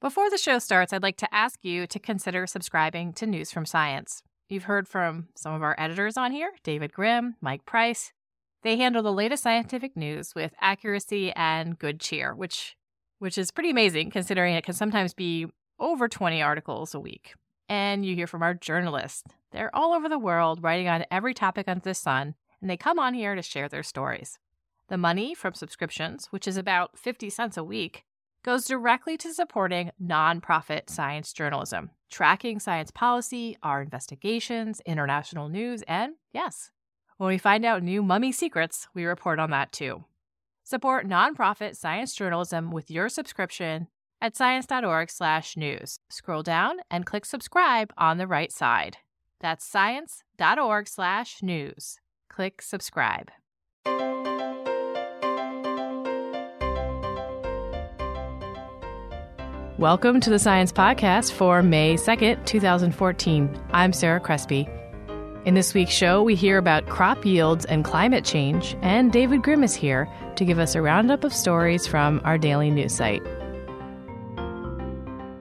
Before the show starts, I'd like to ask you to consider subscribing to News from Science. You've heard from some of our editors on here David Grimm, Mike Price. They handle the latest scientific news with accuracy and good cheer, which which is pretty amazing considering it can sometimes be over 20 articles a week. And you hear from our journalists. They're all over the world writing on every topic under the sun, and they come on here to share their stories. The money from subscriptions, which is about 50 cents a week, goes directly to supporting nonprofit science journalism, tracking science policy, our investigations, international news, and yes, when we find out new mummy secrets, we report on that too. Support nonprofit science journalism with your subscription at science.org/news. Scroll down and click subscribe on the right side. That's science.org/news. Click subscribe. Welcome to the Science Podcast for May 2nd, 2014. I'm Sarah Crespi. In this week's show, we hear about crop yields and climate change, and David Grimm is here to give us a roundup of stories from our daily news site.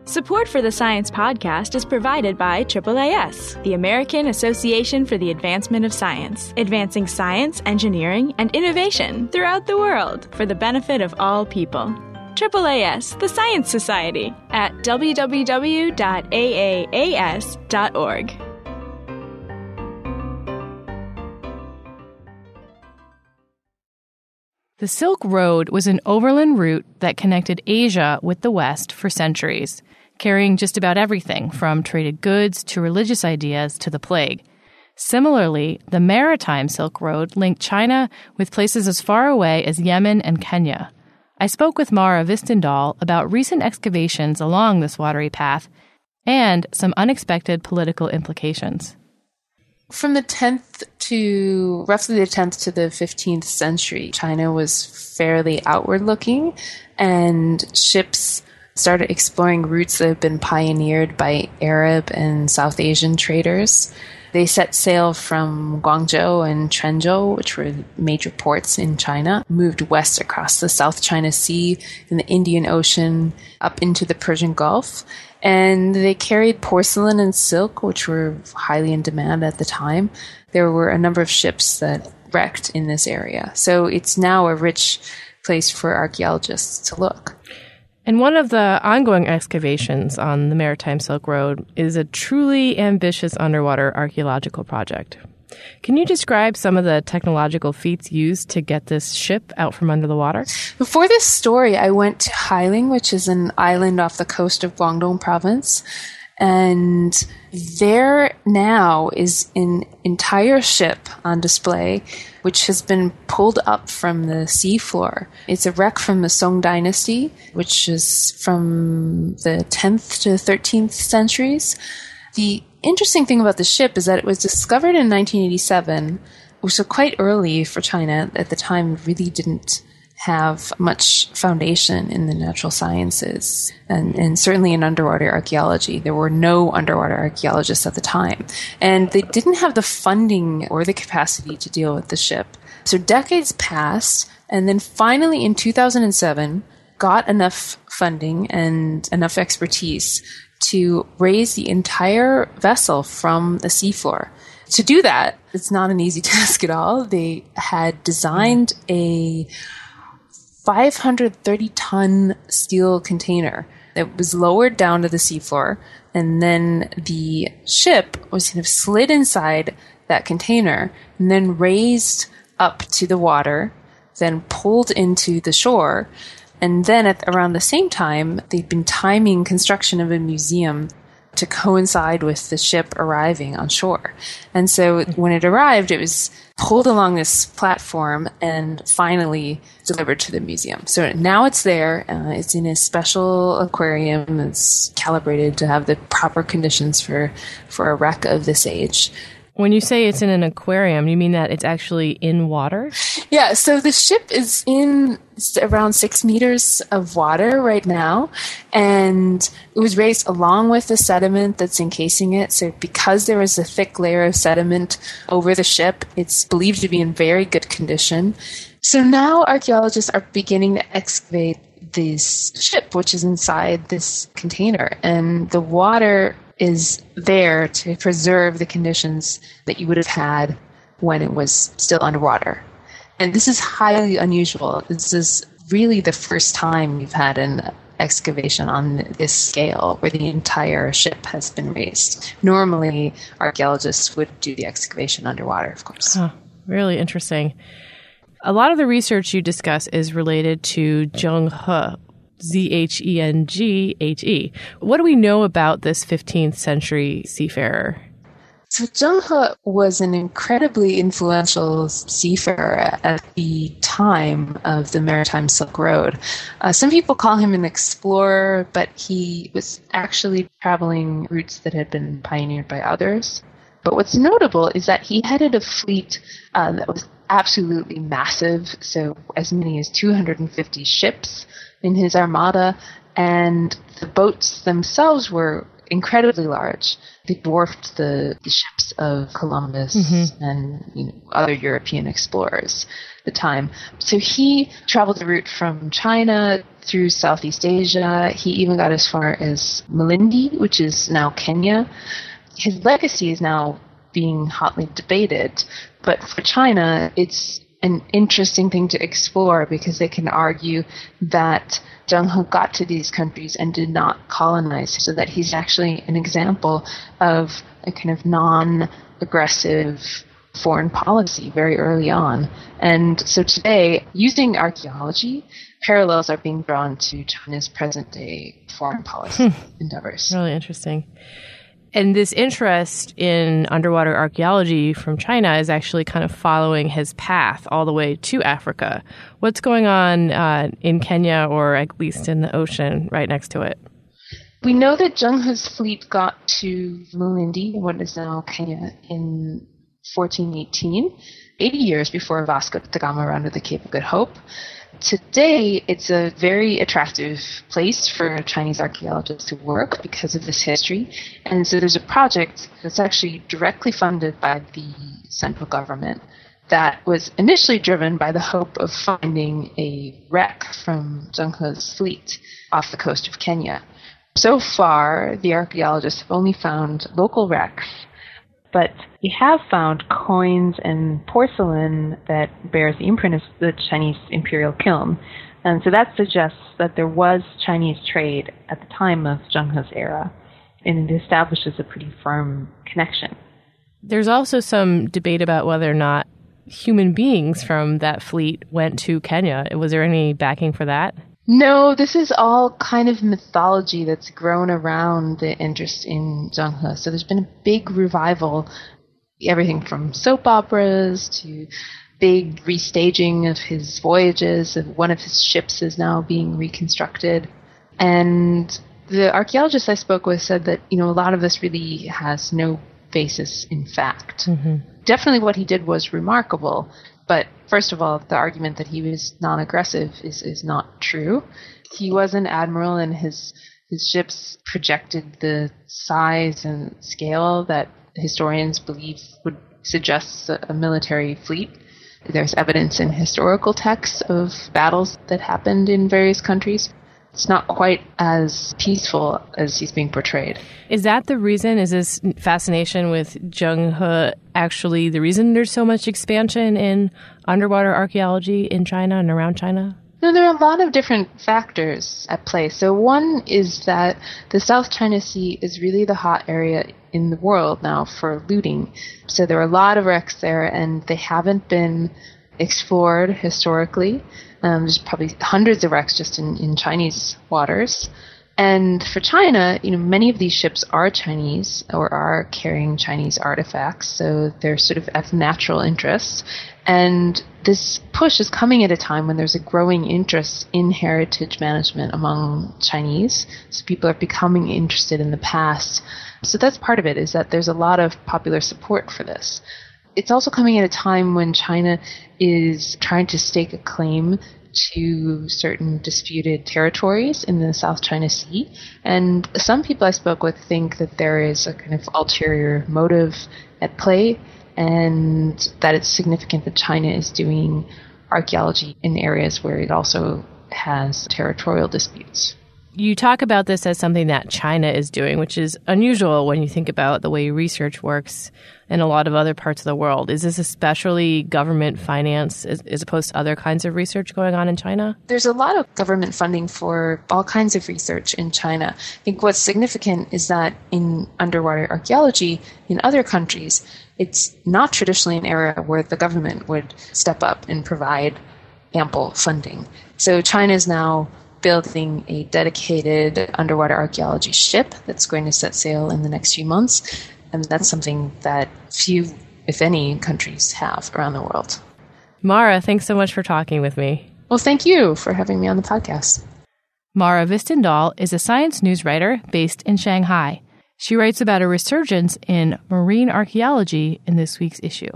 Support for the Science Podcast is provided by AAAS, the American Association for the Advancement of Science, advancing science, engineering, and innovation throughout the world for the benefit of all people. AAAS, the Science Society, at www.aaas.org. The Silk Road was an overland route that connected Asia with the West for centuries, carrying just about everything from traded goods to religious ideas to the plague. Similarly, the Maritime Silk Road linked China with places as far away as Yemen and Kenya. I spoke with Mara Hvistendahl about recent excavations along this watery path and some unexpected political implications. From the 10th to roughly the 10th to the 15th century, China was fairly outward looking, and ships started exploring routes that had been pioneered by Arab and South Asian traders. They set sail from Guangzhou and Quanzhou, which were major ports in China, moved west across the South China Sea and the Indian Ocean up into the Persian Gulf. And they carried porcelain and silk, which were highly in demand at the time. There were a number of ships that wrecked in this area. So it's now a rich place for archaeologists to look. And one of the ongoing excavations on the Maritime Silk Road is a truly ambitious underwater archaeological project. Can you describe some of the technological feats used to get this ship out from under the water? Before this story, I went to Hailing, which is an island off the coast of Guangdong province. And there now is an entire ship on display, which has been pulled up from the seafloor. It's a wreck from the Song Dynasty, which is from the 10th to 13th centuries. The interesting thing about the ship is that it was discovered in 1987, which was quite early for China at the time, really didn't have much foundation in the natural sciences and, and, certainly in underwater archaeology. There were no underwater archaeologists at the time. And they didn't have the funding or the capacity to deal with the ship. So decades passed, and then finally in 2007, got enough funding and enough expertise to raise the entire vessel from the seafloor. To do that, it's not an easy task at all. They had designed a 530 ton steel container that was lowered down to the seafloor. and then the ship was kind of slid inside that container and then raised up to the water, then pulled into the shore. And then at around the same time, they'd been timing construction of a museum to coincide with the ship arriving on shore. And so when it arrived, it was pulled along this platform and finally delivered to the museum. So now it's there. Uh, it's in a special aquarium. that's calibrated to have the proper conditions for, for a wreck of this age. When you say it's in an aquarium, you mean that it's actually in water? Yeah, so the ship is in around six meters of water right now, and it was raised along with the sediment that's encasing it. So, because there is a thick layer of sediment over the ship, it's believed to be in very good condition. So, now archaeologists are beginning to excavate this ship, which is inside this container, and the water is there to preserve the conditions that you would have had when it was still underwater. And this is highly unusual. This is really the first time we've had an excavation on this scale where the entire ship has been raised. Normally, archaeologists would do the excavation underwater, of course. Oh, really interesting. A lot of the research you discuss is related to Zheng He, Z H E N G H E. What do we know about this 15th century seafarer? So Zheng He was an incredibly influential seafarer at the time of the Maritime Silk Road. Uh, some people call him an explorer, but he was actually traveling routes that had been pioneered by others. But what's notable is that he headed a fleet uh, that was absolutely massive, so as many as 250 ships, in his armada, and the boats themselves were incredibly large. They dwarfed the, the ships of Columbus mm-hmm. and you know, other European explorers at the time. So he traveled the route from China through Southeast Asia. He even got as far as Malindi, which is now Kenya. His legacy is now being hotly debated, but for China, it's an interesting thing to explore because they can argue that Zheng He got to these countries and did not colonize, so that he's actually an example of a kind of non aggressive foreign policy very early on. And so today, using archaeology, parallels are being drawn to China's present day foreign policy hmm. endeavors. Really interesting. And this interest in underwater archaeology from China is actually kind of following his path all the way to Africa. What's going on uh, in Kenya, or at least in the ocean right next to it? We know that Zheng He's fleet got to Malindi, what is now Kenya, in 1418, 80 years before Vasco da Gama rounded the Cape of Good Hope. Today, it's a very attractive place for Chinese archaeologists to work because of this history. And so there's a project that's actually directly funded by the central government that was initially driven by the hope of finding a wreck from Zheng He's fleet off the coast of Kenya. So far, the archaeologists have only found local wrecks but we have found coins and porcelain that bears the imprint of the Chinese imperial kiln. And so that suggests that there was Chinese trade at the time of Zheng He's era, and it establishes a pretty firm connection. There's also some debate about whether or not human beings from that fleet went to Kenya. Was there any backing for that? No, this is all kind of mythology that's grown around the interest in Zheng He. So there's been a big revival, everything from soap operas to big restaging of his voyages. One of his ships is now being reconstructed. And the archaeologist I spoke with said that, you know, a lot of this really has no basis in fact. Mm-hmm. Definitely what he did was remarkable, but first of all, the argument that he was non-aggressive is, is not true. He was an admiral, and his his ships projected the size and scale that historians believe would suggest a, a military fleet. There's evidence in historical texts of battles that happened in various countries it's not quite as peaceful as he's being portrayed. Is that the reason? Is this fascination with Zheng He actually the reason there's so much expansion in underwater archaeology in China and around China? No, there are a lot of different factors at play. So, one is that the South China Sea is really the hot area in the world now for looting. So, there are a lot of wrecks there, and they haven't been explored historically. Um, there's probably hundreds of wrecks just in, in Chinese waters. And for China, you know, many of these ships are Chinese or are carrying Chinese artifacts, so they're sort of of natural interest. And this push is coming at a time when there's a growing interest in heritage management among Chinese. So people are becoming interested in the past. So that's part of it, is that there's a lot of popular support for this. It's also coming at a time when China is trying to stake a claim to certain disputed territories in the South China Sea. And some people I spoke with think that there is a kind of ulterior motive at play and that it's significant that China is doing archaeology in areas where it also has territorial disputes. You talk about this as something that China is doing, which is unusual when you think about the way research works in a lot of other parts of the world. Is this especially government finance as, as, opposed to other kinds of research going on in China? There's a lot of government funding for all kinds of research in China. I think what's significant is that in underwater archaeology in other countries, it's not traditionally an area where the government would step up and provide ample funding. So China is now building a dedicated underwater archaeology ship that's going to set sail in the next few months. And that's something that few, if any, countries have around the world. Mara, thanks so much for talking with me. Well, thank you for having me on the podcast. Mara Hvistendahl is a science news writer based in Shanghai. She writes about a resurgence in marine archaeology in this week's issue.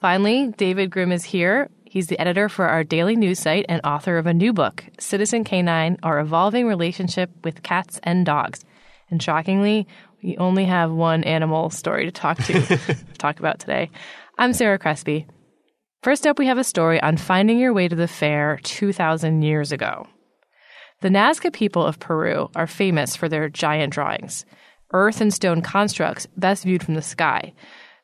Finally, David Grimm is here. He's the editor for our daily news site and author of a new book, Citizen Canine Our Evolving Relationship with Cats and Dogs. And shockingly, we only have one animal story to talk to talk about today. I'm Sarah Crespi. First up, we have a story on finding your way to the fair 2,000 years ago. The Nazca people of Peru are famous for their giant drawings, earth and stone constructs best viewed from the sky.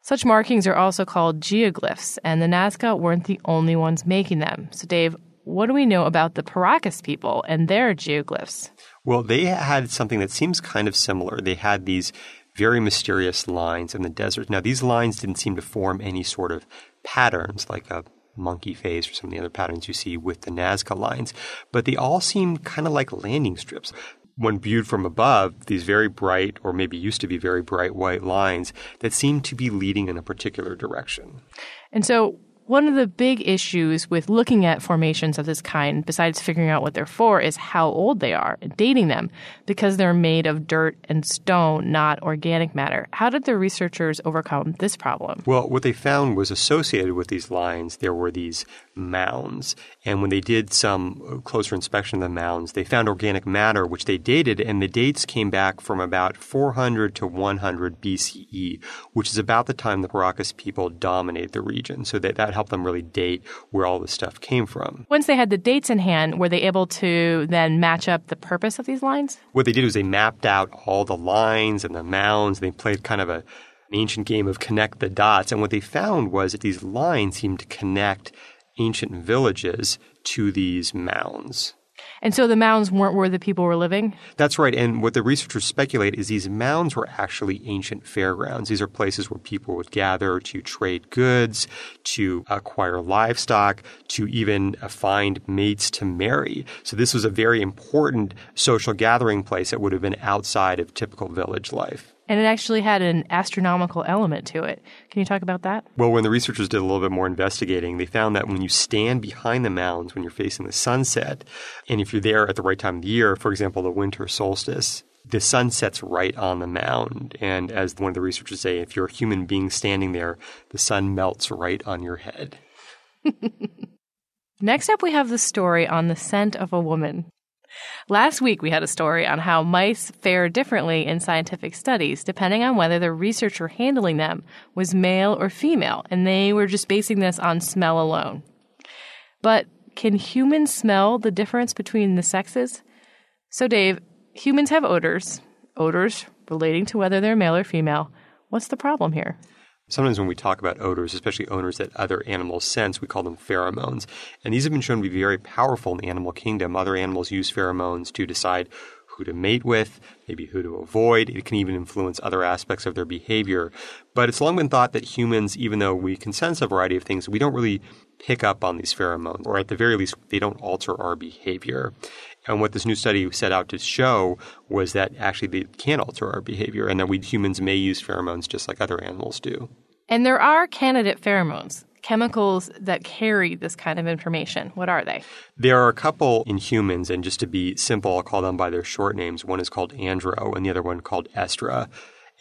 Such markings are also called geoglyphs, and the Nazca weren't the only ones making them. So, Dave, what do we know about the Paracas people and their geoglyphs? Well, they had something that seems kind of similar. They had these very mysterious lines in the desert. Now, these lines didn't seem to form any sort of patterns like a monkey face or some of the other patterns you see with the Nazca lines, but they all seem kind of like landing strips. When viewed from above, these very bright, or maybe used to be very bright white lines that seem to be leading in a particular direction. And so, one of the big issues with looking at formations of this kind, besides figuring out what they're for, is how old they are and dating them because they're made of dirt and stone, not organic matter. How did the researchers overcome this problem? Well, what they found was associated with these lines, there were these mounds. And when they did some closer inspection of the mounds, they found organic matter, which they dated, and the dates came back from about 400 to 100 BCE, which is about the time the Paracas people dominated the region. So that, that helped them really date where all this stuff came from. Once they had the dates in hand, were they able to then match up the purpose of these lines? What they did was they mapped out all the lines and the mounds. And They played kind of a an ancient game of connect the dots. And what they found was that these lines seemed to connect ancient villages to these mounds. And so the mounds weren't where the people were living? That's right. And what the researchers speculate is these mounds were actually ancient fairgrounds. These are places where people would gather to trade goods, to acquire livestock, to even uh, find mates to marry. So this was a very important social gathering place that would have been outside of typical village life and it actually had an astronomical element to it. Can you talk about that? Well, when the researchers did a little bit more investigating, they found that when you stand behind the mounds when you're facing the sunset, and if you're there at the right time of the year, for example, the winter solstice, the sun sets right on the mound. And as one of the researchers say, if you're a human being standing there, the sun melts right on your head. Next up, we have the story on the scent of a woman. Last week, we had a story on how mice fare differently in scientific studies, depending on whether the researcher handling them was male or female, and they were just basing this on smell alone. But can humans smell the difference between the sexes? So, Dave, humans have odors, odors relating to whether they're male or female. What's the problem here? Sometimes when we talk about odors, especially odors that other animals sense, we call them pheromones. And these have been shown to be very powerful in the animal kingdom. Other animals use pheromones to decide who to mate with, maybe who to avoid. It can even influence other aspects of their behavior. But it's long been thought that humans, even though we can sense a variety of things, we don't really pick up on these pheromones, or at the very least, they don't alter our behavior. And what this new study set out to show was that actually they can alter our behavior and that we humans may use pheromones just like other animals do. And there are candidate pheromones, chemicals that carry this kind of information. What are they? There are a couple in humans, and just to be simple, I'll call them by their short names. One is called andro, and the other one called estra.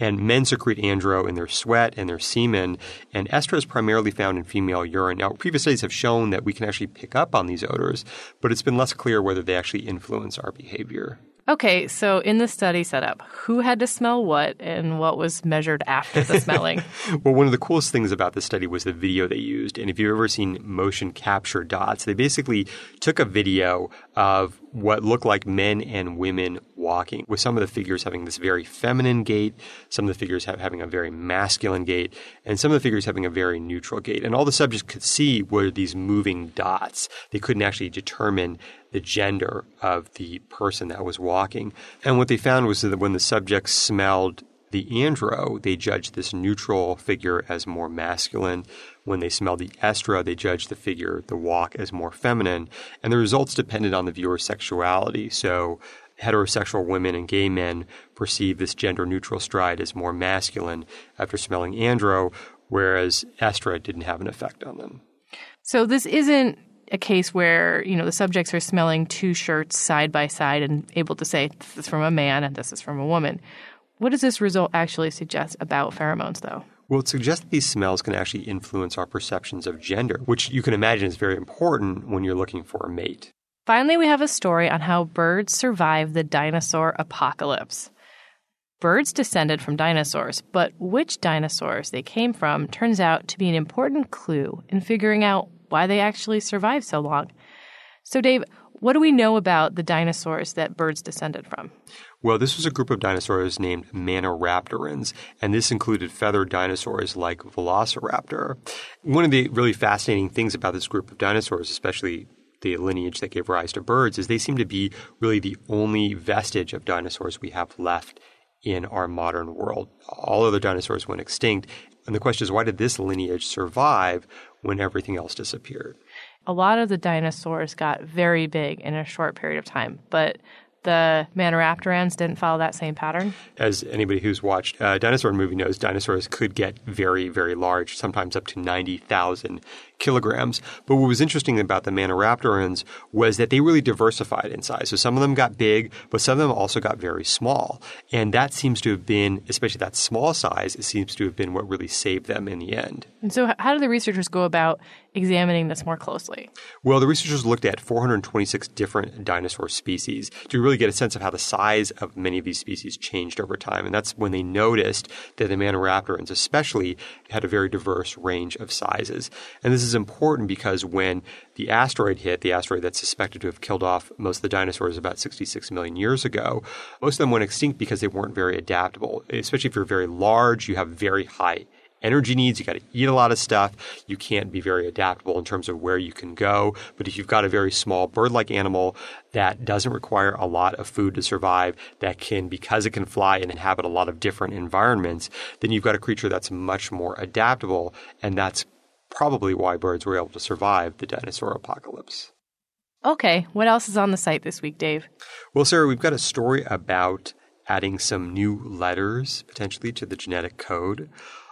And men secrete andro in their sweat and their semen, and estra is primarily found in female urine. Now, previous studies have shown that we can actually pick up on these odors, but it's been less clear whether they actually influence our behavior. Okay, so in the study setup, who had to smell what and what was measured after the smelling? well, one of the coolest things about this study was the video they used. And if you've ever seen motion capture dots, they basically took a video of what looked like men and women walking, with some of the figures having this very feminine gait, some of the figures have, having a very masculine gait, and some of the figures having a very neutral gait. And all the subjects could see were these moving dots. They couldn't actually determine the gender of the person that was walking. And what they found was that when the subjects smelled the andro, they judged this neutral figure as more masculine. When they smell the estra, they judge the figure, the walk, as more feminine. And the results depended on the viewer's sexuality. So heterosexual women and gay men perceive this gender neutral stride as more masculine after smelling andro, whereas estra didn't have an effect on them. So this isn't a case where you know the subjects are smelling two shirts side by side and able to say this is from a man and this is from a woman. What does this result actually suggest about pheromones, though? Well, it suggests these smells can actually influence our perceptions of gender, which you can imagine is very important when you're looking for a mate. Finally, we have a story on how birds survived the dinosaur apocalypse. Birds descended from dinosaurs, but which dinosaurs they came from turns out to be an important clue in figuring out why they actually survived so long. So, Dave, what do we know about the dinosaurs that birds descended from? Well, this was a group of dinosaurs named Maniraptorans, and this included feathered dinosaurs like Velociraptor. One of the really fascinating things about this group of dinosaurs, especially the lineage that gave rise to birds, is they seem to be really the only vestige of dinosaurs we have left in our modern world. All other dinosaurs went extinct. And the question is, why did this lineage survive when everything else disappeared. A lot of the dinosaurs got very big in a short period of time, but the Maniraptorans didn't follow that same pattern? As anybody who's watched a dinosaur movie knows, dinosaurs could get very, very large, sometimes up to 90,000 kilograms. But what was interesting about the Maniraptorans was that they really diversified in size. So some of them got big, but some of them also got very small. And that seems to have been, especially that small size, it seems to have been what really saved them in the end. And so, how did the researchers go about examining this more closely? Well, the researchers looked at 426 different dinosaur species to really get a sense of how the size of many of these species changed over time. And that's when they noticed that the Maniraptorans, especially, had a very diverse range of sizes. And this is important because when the asteroid hit, the asteroid that's suspected to have killed off most of the dinosaurs about 66 million years ago, most of them went extinct because they weren't very adaptable. Especially if you're very large, you have very high energy needs. You got to eat a lot of stuff. You can't be very adaptable in terms of where you can go. But if you've got a very small bird like animal that doesn't require a lot of food to survive, that can, because it can fly and inhabit a lot of different environments, then you've got a creature that's much more adaptable. And that's probably why birds were able to survive the dinosaur apocalypse. Okay, what else is on the site this week, Dave? Well, Sarah, we've got a story about adding some new letters potentially to the genetic code.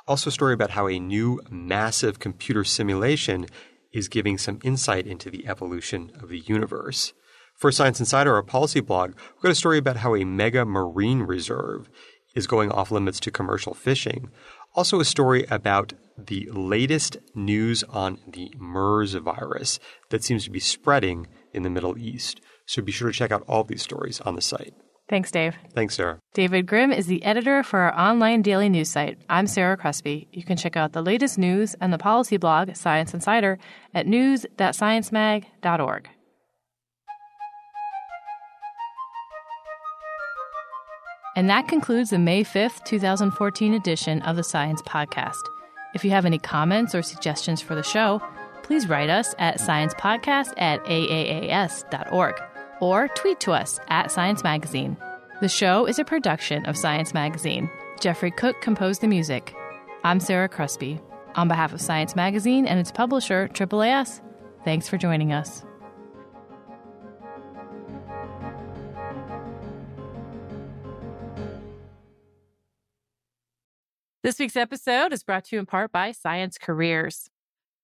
Also, a story about how a new massive computer simulation is giving some insight into the evolution of the universe. For Science Insider, our policy blog, we've got a story about how a mega marine reserve is going off limits to commercial fishing. Also, a story about the latest news on the MERS virus that seems to be spreading in the Middle East. So be sure to check out all these stories on the site. Thanks, Dave. Thanks, Sarah. David Grimm is the editor for our online daily news site. I'm Sarah Crespi. You can check out the latest news and the policy blog, Science Insider, at news.sciencemag.org. And that concludes the May 5th, 2014 edition of the Science Podcast. If you have any comments or suggestions for the show, please write us at sciencepodcast at aaas.org or tweet to us at Science Magazine. The show is a production of Science Magazine. Jeffrey Cook composed the music. I'm Sarah Crespi. On behalf of Science Magazine and its publisher, AAAS, thanks for joining us. This week's episode is brought to you in part by Science Careers.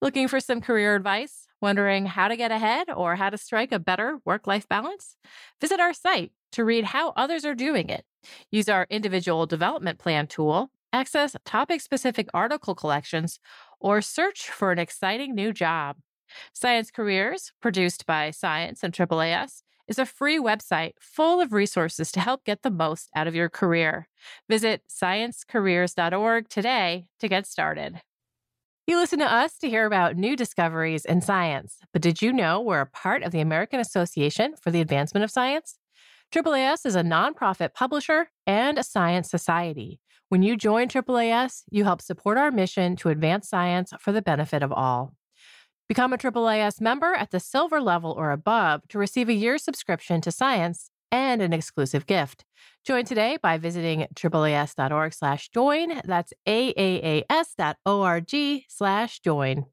Looking for some career advice? Wondering how to get ahead or how to strike a better work life balance? Visit our site to read how others are doing it. Use our individual development plan tool, access topic specific article collections, or search for an exciting new job. Science Careers, produced by Science and AAAS, is a free website full of resources to help get the most out of your career. Visit sciencecareers.org today to get started. You listen to us to hear about new discoveries in science, but did you know we're a part of the American Association for the Advancement of Science? AAAS is a nonprofit publisher and a science society. When you join AAAS, you help support our mission to advance science for the benefit of all. Become a AAAS member at the silver level or above to receive a year's subscription to science and an exclusive gift. Join today by visiting AAAS.org slash join. That's AAAS.org slash join.